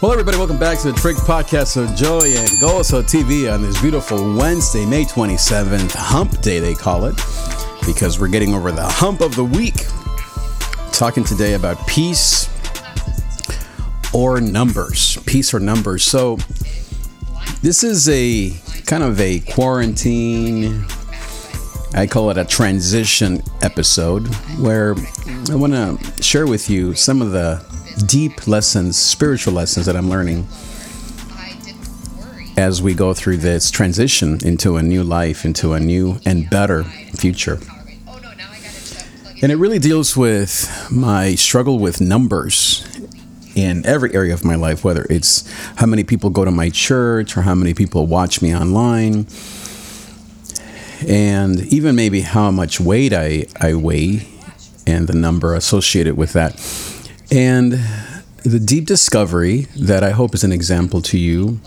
Well, everybody, welcome back to the Trig Podcast of Joy and Gozo TV on this beautiful Wednesday, May 27th, Hump Day, they call it, because we're getting over the hump of the week. Talking today about peace or numbers. Peace or numbers. So, this is a kind of a quarantine, I call it a transition episode, where I want to share with you some of the deep lessons, spiritual lessons that I'm learning as we go through this transition into a new life, into a new and better future. And it really deals with my struggle with numbers in every area of my life, whether it's how many people go to my church or how many people watch me online, and even maybe how much weight I, I weigh and the number associated with that. And the deep discovery that I hope is an example to you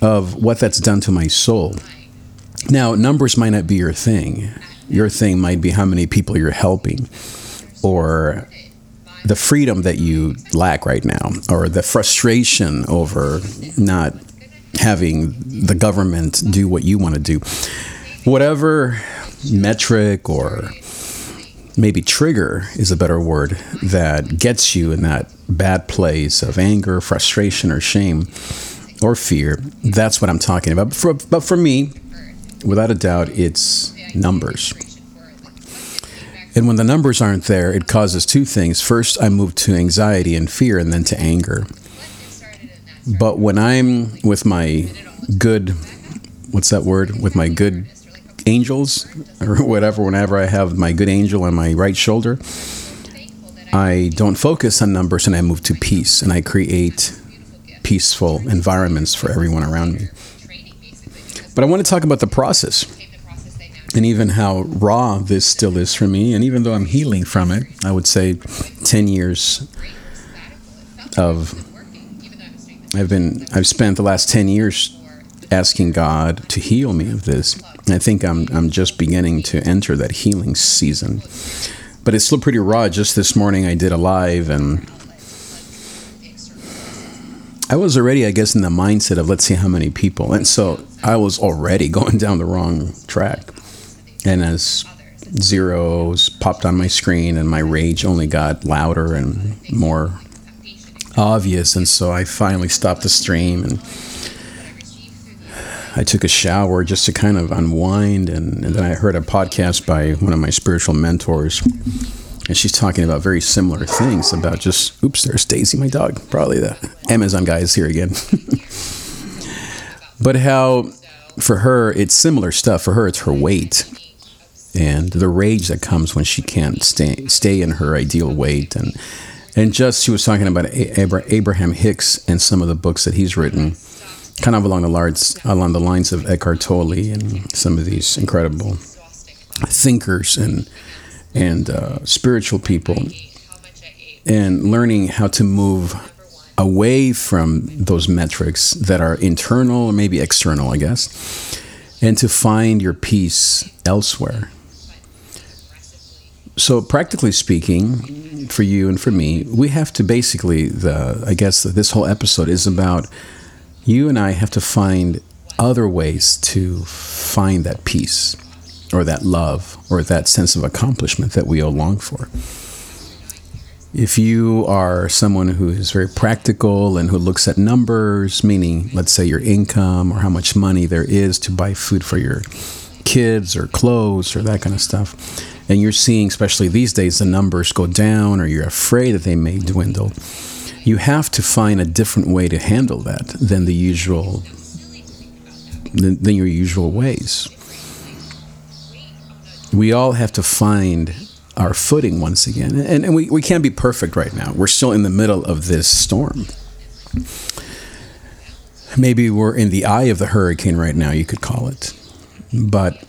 of what that's done to my soul. Now, numbers might not be your thing. Your thing might be how many people you're helping, or the freedom that you lack right now, or the frustration over not having the government do what you want to do. Whatever metric or maybe trigger is a better word that gets you in that bad place of anger, frustration, or shame or fear. That's what I'm talking about. But for, but for me, without a doubt, it's numbers. And when the numbers aren't there, it causes two things. First, I move to anxiety and fear, and then to anger. But when I'm with my good, what's that word? With my good angels or whatever, whenever I have my good angel on my right shoulder, I don't focus on numbers and I move to peace and I create peaceful environments for everyone around me. But I want to talk about the process and even how raw this still is for me. And even though I'm healing from it, I would say 10 years of I've been I've spent the last 10 years asking God to heal me of this. I think I'm I'm just beginning to enter that healing season. But it's still pretty raw. Just this morning I did a live and I was already, I guess, in the mindset of let's see how many people. And so I was already going down the wrong track. And as zeros popped on my screen and my rage only got louder and more obvious. And so I finally stopped the stream and I took a shower just to kind of unwind. And, and, then I heard a podcast by one of my spiritual mentors. And she's talking about very similar things about just, oops, there's Daisy, my dog. Probably the Amazon guy is here again. but how for her, it's similar stuff. For her, it's her weight and the rage that comes when she can't stay, stay in her ideal weight. And, and just, she was talking about Abraham Hicks and some of the books that he's written kind of along the lines along the lines of Eckhart Tolle and some of these incredible thinkers and and uh, spiritual people, and learning how to move away from those metrics that are internal or maybe external, I guess, and to find your peace elsewhere. So, practically speaking, for you and for me, we have to basically the I guess this whole episode is about you and I have to find other ways to find that peace or that love or that sense of accomplishment that we all long for. If you are someone who is very practical and who looks at numbers, meaning, let's say, your income or how much money there is to buy food for your kids or clothes or that kind of stuff, and you're seeing, especially these days, the numbers go down or you're afraid that they may dwindle, you have to find a different way to handle that than the usual than, than your usual ways. We all have to find our footing once again. And, and we, we can't be perfect right now. We're still in the middle of this storm. Maybe we're in the eye of the hurricane right now, you could call it. But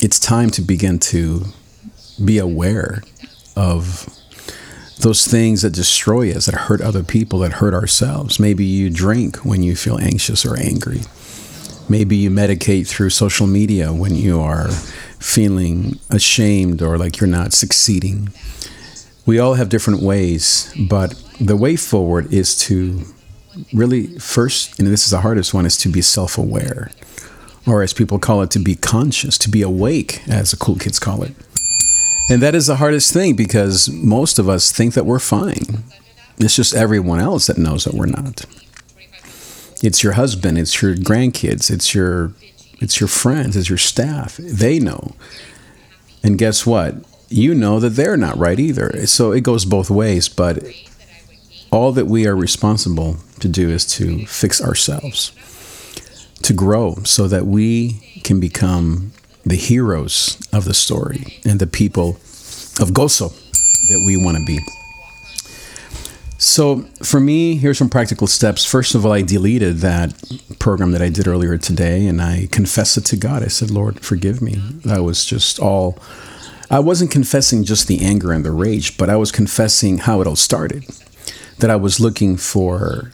it's time to begin to be aware of those things that destroy us, that hurt other people, that hurt ourselves. Maybe you drink when you feel anxious or angry. Maybe you medicate through social media when you are feeling ashamed or like you're not succeeding. We all have different ways, but the way forward is to really first, and this is the hardest one, is to be self aware, or as people call it, to be conscious, to be awake, as the cool kids call it. And that is the hardest thing because most of us think that we're fine. It's just everyone else that knows that we're not. It's your husband, it's your grandkids, it's your it's your friends, it's your staff. They know. And guess what? You know that they're not right either. So it goes both ways, but all that we are responsible to do is to fix ourselves, to grow so that we can become the heroes of the story and the people of Gozo that we want to be. So, for me, here's some practical steps. First of all, I deleted that program that I did earlier today and I confessed it to God. I said, Lord, forgive me. That was just all. I wasn't confessing just the anger and the rage, but I was confessing how it all started. That I was looking for,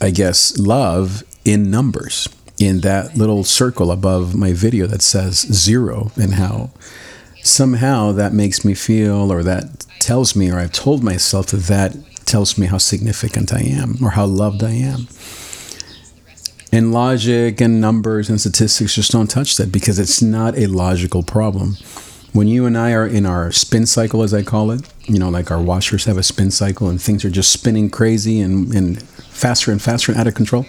I guess, love in numbers, in that little circle above my video that says zero, and how somehow that makes me feel, or that tells me, or I've told myself that that tells me how significant I am or how loved I am. And logic and numbers and statistics just don't touch that because it's not a logical problem. When you and I are in our spin cycle, as I call it, you know, like our washers have a spin cycle and things are just spinning crazy and, and faster and faster and out of control,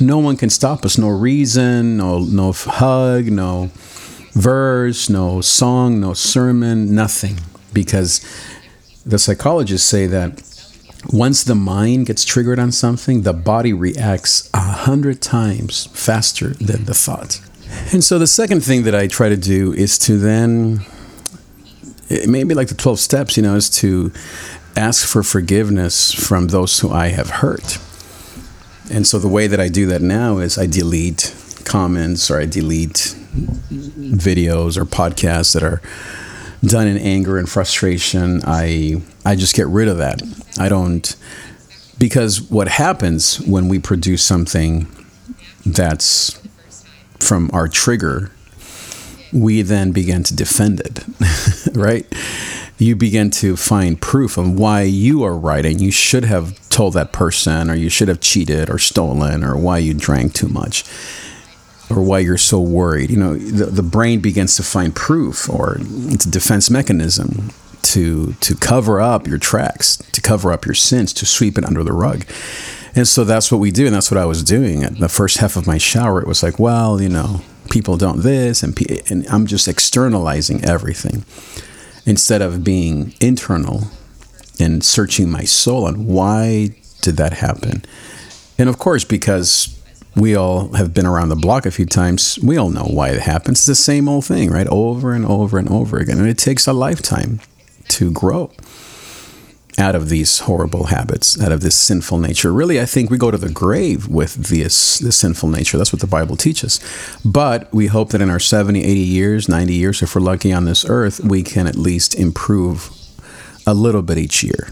no one can stop us. No reason, no, no hug, no verse, no song, no sermon, nothing. Because the psychologists say that once the mind gets triggered on something, the body reacts a hundred times faster than the thought. And so the second thing that I try to do is to then, maybe like the 12 steps, you know, is to ask for forgiveness from those who I have hurt. And so the way that I do that now is I delete comments or I delete videos or podcasts that are done in anger and frustration, I I just get rid of that. I don't because what happens when we produce something that's from our trigger, we then begin to defend it, right? You begin to find proof of why you are right and you should have told that person or you should have cheated or stolen or why you drank too much or why you're so worried. You know, the, the brain begins to find proof, or it's a defense mechanism to to cover up your tracks, to cover up your sins, to sweep it under the rug. And so that's what we do, and that's what I was doing. At the first half of my shower, it was like, well, you know, people don't this, and and I'm just externalizing everything instead of being internal and searching my soul on why did that happen. And of course, because we all have been around the block a few times. We all know why it happens. It's the same old thing, right? Over and over and over again. And it takes a lifetime to grow out of these horrible habits, out of this sinful nature. Really, I think we go to the grave with this, this sinful nature. That's what the Bible teaches. But we hope that in our 70, 80 years, 90 years, if we're lucky on this earth, we can at least improve a little bit each year.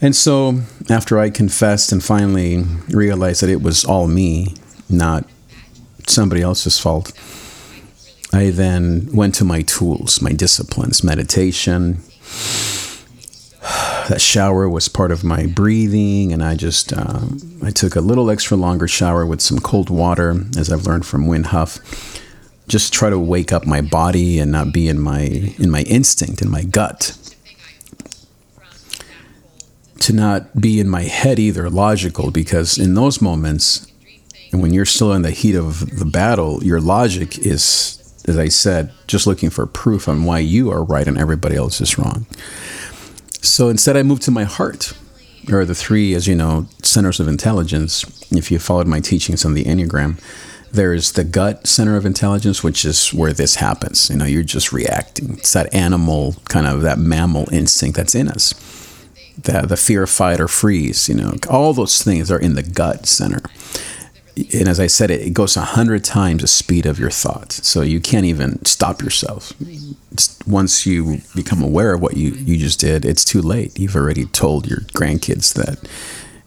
And so, after I confessed and finally realized that it was all me, not somebody else's fault, I then went to my tools, my disciplines, meditation. That shower was part of my breathing, and I just uh, I took a little extra longer shower with some cold water, as I've learned from Wim Hof. Just try to wake up my body and not be in my in my instinct, in my gut. To not be in my head either logical because in those moments and when you're still in the heat of the battle your logic is as i said just looking for proof on why you are right and everybody else is wrong. So instead i moved to my heart or the three as you know centers of intelligence if you followed my teachings on the enneagram there's the gut center of intelligence which is where this happens you know you're just reacting it's that animal kind of that mammal instinct that's in us the, the fear, fight, or freeze. You know, all those things are in the gut center. And as I said, it, it goes a hundred times the speed of your thought. So you can't even stop yourself. Once you become aware of what you, you just did, it's too late. You've already told your grandkids that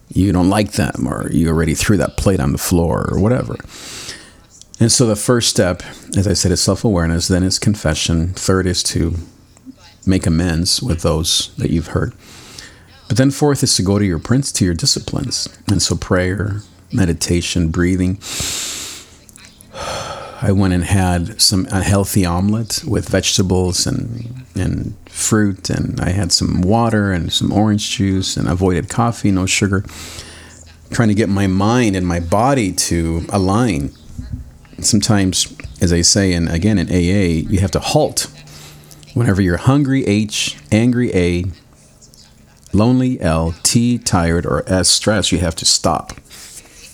you don't like them, or you already threw that plate on the floor, or whatever. And so the first step, as I said, is self awareness, then it's confession. Third is to make amends with those that you've hurt. But then fourth is to go to your prince to your disciplines. And so prayer, meditation, breathing. I went and had some a healthy omelet with vegetables and and fruit, and I had some water and some orange juice, and avoided coffee, no sugar. Trying to get my mind and my body to align. Sometimes, as I say, and again in AA, you have to halt. Whenever you're hungry, H, angry, A, lonely, L, T, tired, or S, stressed. you have to stop.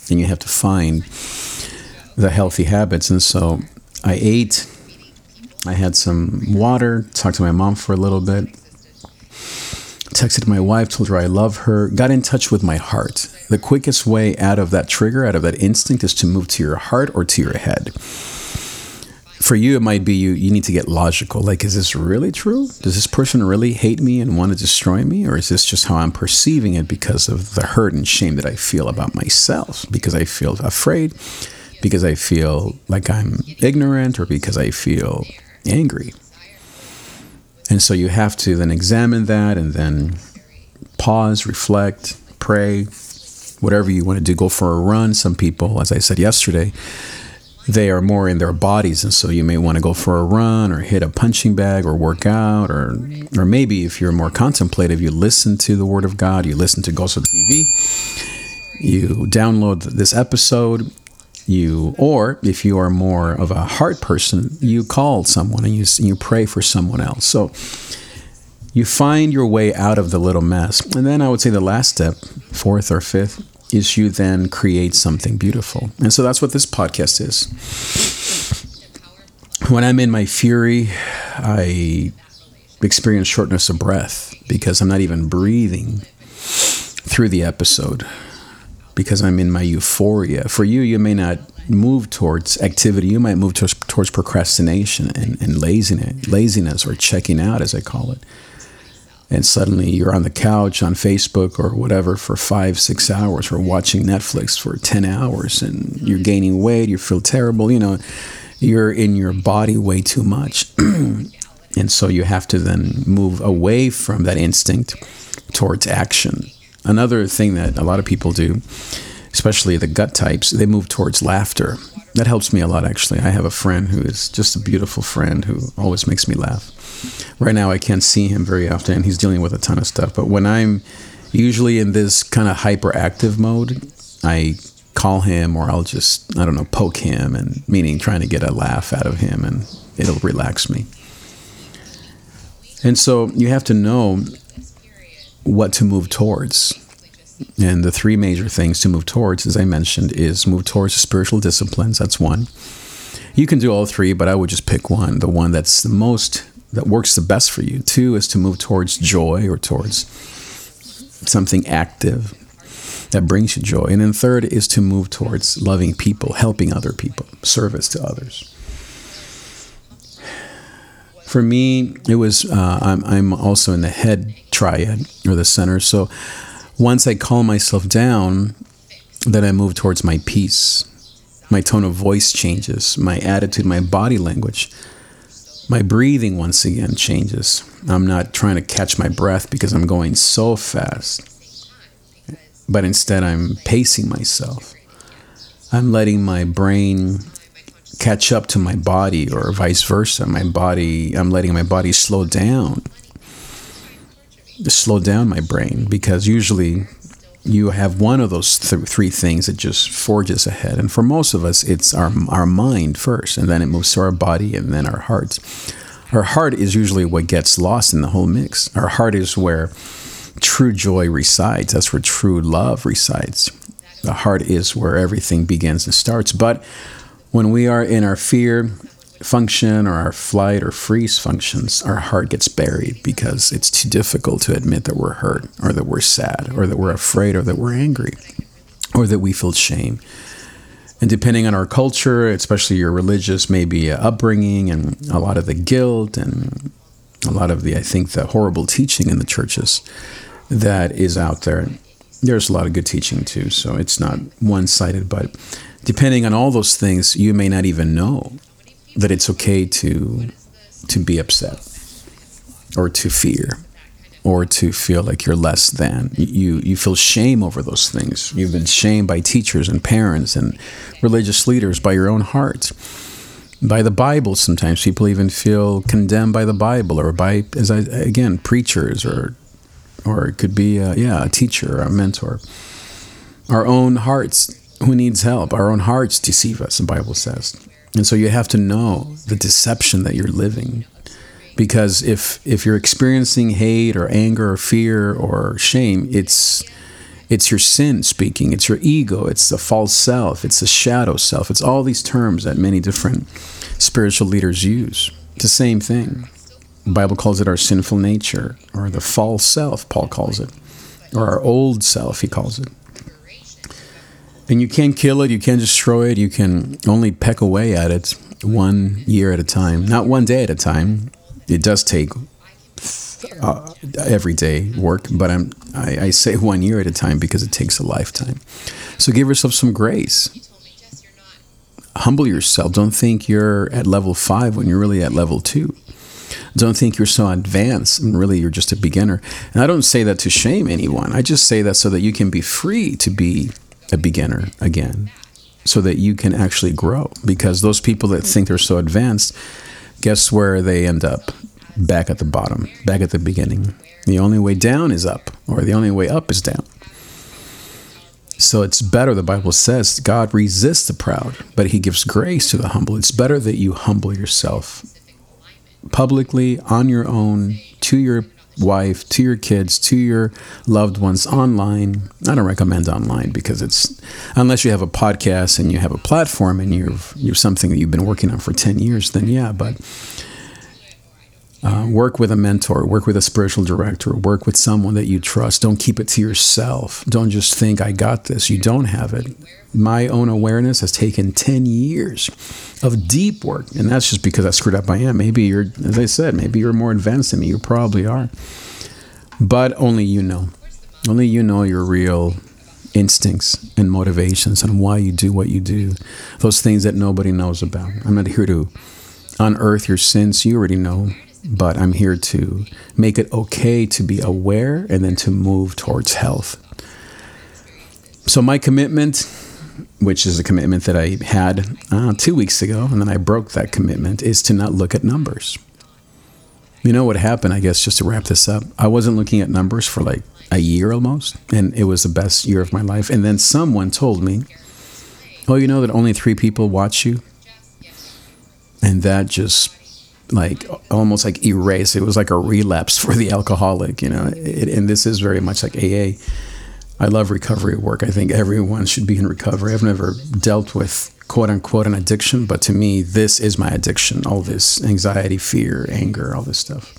And you have to find the healthy habits. And so I ate, I had some water, talked to my mom for a little bit, texted my wife, told her I love her, got in touch with my heart. The quickest way out of that trigger, out of that instinct, is to move to your heart or to your head. For you, it might be you, you need to get logical. Like, is this really true? Does this person really hate me and want to destroy me? Or is this just how I'm perceiving it because of the hurt and shame that I feel about myself? Because I feel afraid? because I feel like I'm ignorant or because I feel angry. And so you have to then examine that and then pause, reflect, pray, whatever you want to do. Go for a run. Some people, as I said yesterday, they are more in their bodies, and so you may want to go for a run or hit a punching bag or work out, or or maybe if you're more contemplative, you listen to the Word of God, you listen to Gozo TV, you download this episode, you or if you are more of a heart person you call someone and you, you pray for someone else. So you find your way out of the little mess. And then i would say the last step fourth or fifth is you then create something beautiful. And so that's what this podcast is. When i'm in my fury i experience shortness of breath because i'm not even breathing through the episode because I'm in my euphoria. For you, you may not move towards activity. You might move towards, towards procrastination and, and laziness, laziness or checking out, as I call it. And suddenly you're on the couch on Facebook or whatever for five, six hours, or watching Netflix for 10 hours, and you're gaining weight, you feel terrible. You know, you're in your body way too much. and so you have to then move away from that instinct towards action Another thing that a lot of people do, especially the gut types, they move towards laughter. That helps me a lot, actually. I have a friend who is just a beautiful friend who always makes me laugh. Right now, I can't see him very often. And he's dealing with a ton of stuff. But when I'm usually in this kind of hyperactive mode, I call him or I'll just, I don't know, poke him, and meaning trying to get a laugh out of him, and it'll relax me. And so you have to know what to move towards. And the three major things to move towards, as I mentioned, is move towards spiritual disciplines. That's one. You can do all three, but I would just pick one, the one that's the most, that works the best for you. Two is to move towards joy or towards something active that brings you joy. And then third is to move towards loving people, helping other people, service to others for me, it was uh, I'm, I'm also in the head triad or the center. So once I calm myself down, then I move towards my peace. My tone of voice changes, my attitude, my body language. My breathing once again changes. I'm not trying to catch my breath because I'm going so fast, but instead I'm pacing myself. I'm letting my brain catch up to my body or vice versa. My body, I'm letting my body slow down, slow down my brain because usually you have one of those th- three things that just forges ahead. And for most of us, it's our, our mind first, and then it moves to our body and then our hearts. Our heart is usually what gets lost in the whole mix. Our heart is where true joy resides. That's where true love resides. The heart is where everything begins and starts. But when we are in our fear function or our flight or freeze functions, our heart gets buried because it's too difficult to admit that we're hurt or that we're sad or that we're afraid or that we're angry or that we feel shame. And depending on our culture, especially your religious, maybe upbringing and a lot of the guilt and a lot of the, I think, the horrible teaching in the churches that is out there. There's a lot of good teaching too, so it's not one sided, but depending on all those things, you may not even know that it's okay to to be upset or to fear or to feel like you're less than. You you feel shame over those things. You've been shamed by teachers and parents and religious leaders by your own heart. By the Bible, sometimes people even feel condemned by the Bible, or by, as I again, preachers, or or it could be, a, yeah, a teacher, or a mentor. Our own hearts, who needs help? Our own hearts deceive us. The Bible says, and so you have to know the deception that you're living. Because if if you're experiencing hate or anger or fear or shame it's it's your sin speaking. It's your ego. It's the false self. It's the shadow self. It's all these terms that many different spiritual leaders use. It's the same thing. The bible calls it our sinful nature or the false self paul calls it or our old self he calls it and you can't kill it you can't destroy it you can only peck away at it one year at a time not one day at a time it does take uh, everyday work, but I'm, I, I say one year at a time because it takes a lifetime. So give yourself some grace. Humble yourself. Don't think you're at level five when you're really at level two. Don't think you're so advanced and really you're just a beginner. And I don't say that to shame anyone. I just say that so that you can be free to be a beginner again, so that you can actually grow. Because those people that think they're so advanced, guess where they end up? Back at the bottom, back at the beginning. The only way down is up, or the only way up is down. So it's better, the Bible says, God resists the proud, but he gives grace to the humble. It's better that you humble yourself publicly, on your own, to your wife, to your kids, to your loved ones online. I don't recommend online because it's unless you have a podcast and you have a platform and you've you're something that you've been working on for 10 years, then yeah, but uh, work with a mentor, work with a spiritual director, work with someone that you trust. Don't keep it to yourself. Don't just think, I got this. You don't have it. My own awareness has taken 10 years of deep work. And that's just because I screwed up I am. Maybe you're, as I said, maybe you're more advanced than me. You probably are. But only you know. Only you know your real instincts and motivations and why you do what you do. Those things that nobody knows about. I'm not here to unearth your sins. You already know but I'm here to make it okay to be aware and then to move towards health. So, my commitment, which is a commitment that I had uh, two weeks ago, and then I broke that commitment, is to not look at numbers. You know what happened, I guess, just to wrap this up? I wasn't looking at numbers for like a year almost, and it was the best year of my life. And then someone told me, Oh, you know that only three people watch you? And that just like almost like erase. It was like a relapse for the alcoholic, you know. It, and this is very much like AA. I love recovery work. I think everyone should be in recovery. I've never dealt with quote unquote an addiction, but to me, this is my addiction. All this anxiety, fear, anger, all this stuff.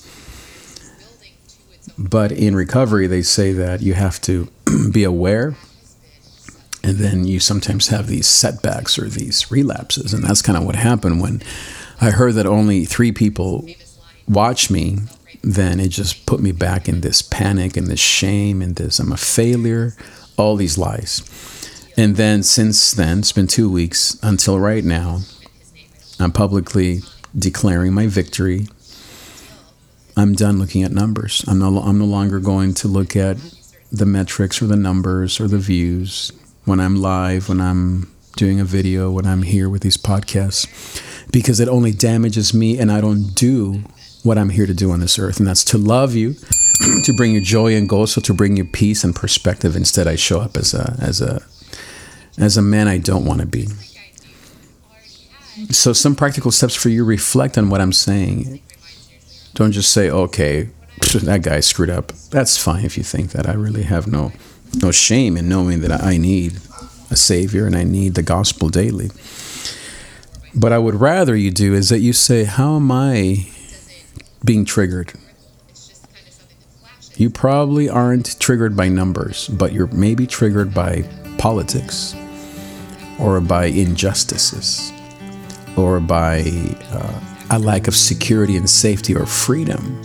But in recovery, they say that you have to be aware and then you sometimes have these setbacks or these relapses. And that's kind of what happened when I heard that only three people watch me, then it just put me back in this panic and this shame and this I'm a failure, all these lies. And then since then, it's been two weeks until right now, I'm publicly declaring my victory. I'm done looking at numbers. I'm no, I'm no longer going to look at the metrics or the numbers or the views when I'm live, when I'm doing a video, when I'm here with these podcasts because it only damages me and I don't do what I'm here to do on this earth, and that's to love you, to bring you joy and gozo, to bring you peace and perspective. Instead, I show up as a as a as a man I don't want to be. So, some practical steps for you reflect on what I'm saying. Don't just say, "Okay, that guy screwed up." That's fine if you think that. I really have no no shame in knowing that I need a savior and I need the gospel daily. But I would rather you do is that you say, How am I being triggered? You probably aren't triggered by numbers, but you're maybe triggered by politics or by injustices or by uh, a lack of security and safety or freedom.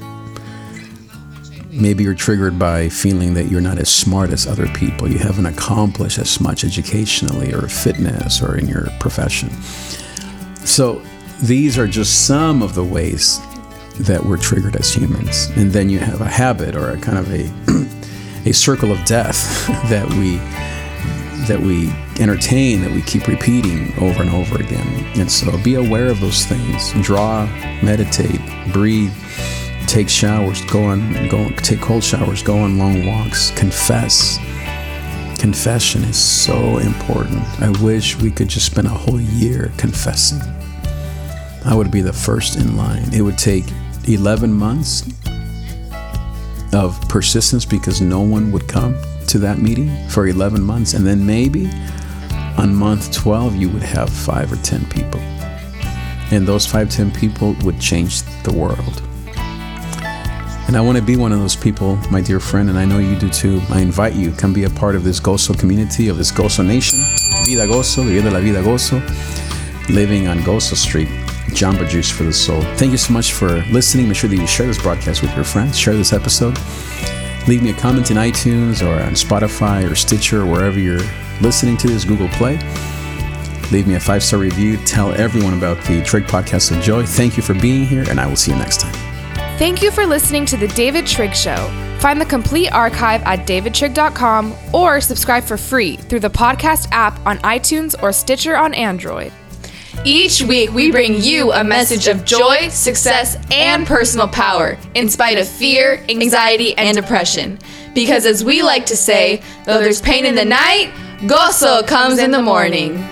Maybe you're triggered by feeling that you're not as smart as other people. You haven't accomplished as much educationally or fitness or in your profession. So these are just some of the ways that we're triggered as humans. And then you have a habit or a kind of a a circle of death that we that we entertain, that we keep repeating over and over again. And so be aware of those things. Draw, meditate, breathe, take showers, go on go take cold showers, go on long walks, confess. Confession is so important. I wish we could just spend a whole year confessing. I would be the first in line. It would take 11 months of persistence because no one would come to that meeting for 11 months. And then maybe on month 12, you would have five or 10 people. And those five, 10 people would change the world. And I want to be one of those people, my dear friend, and I know you do too. I invite you, come be a part of this Gozo community, of this Gozo nation. Vida Gozo, viviendo la vida Gozo, living on Gozo Street. Jamba Juice for the soul. Thank you so much for listening. Make sure that you share this broadcast with your friends. Share this episode. Leave me a comment in iTunes or on Spotify or Stitcher or wherever you're listening to this, Google Play. Leave me a five star review. Tell everyone about the Trig Podcast of Joy. Thank you for being here, and I will see you next time. Thank you for listening to The David Trig Show. Find the complete archive at davidtrig.com or subscribe for free through the podcast app on iTunes or Stitcher on Android. Each week, we bring you a message of joy, success, and personal power in spite of fear, anxiety, and depression. Because as we like to say, though there's pain in the night, gozo comes in the morning.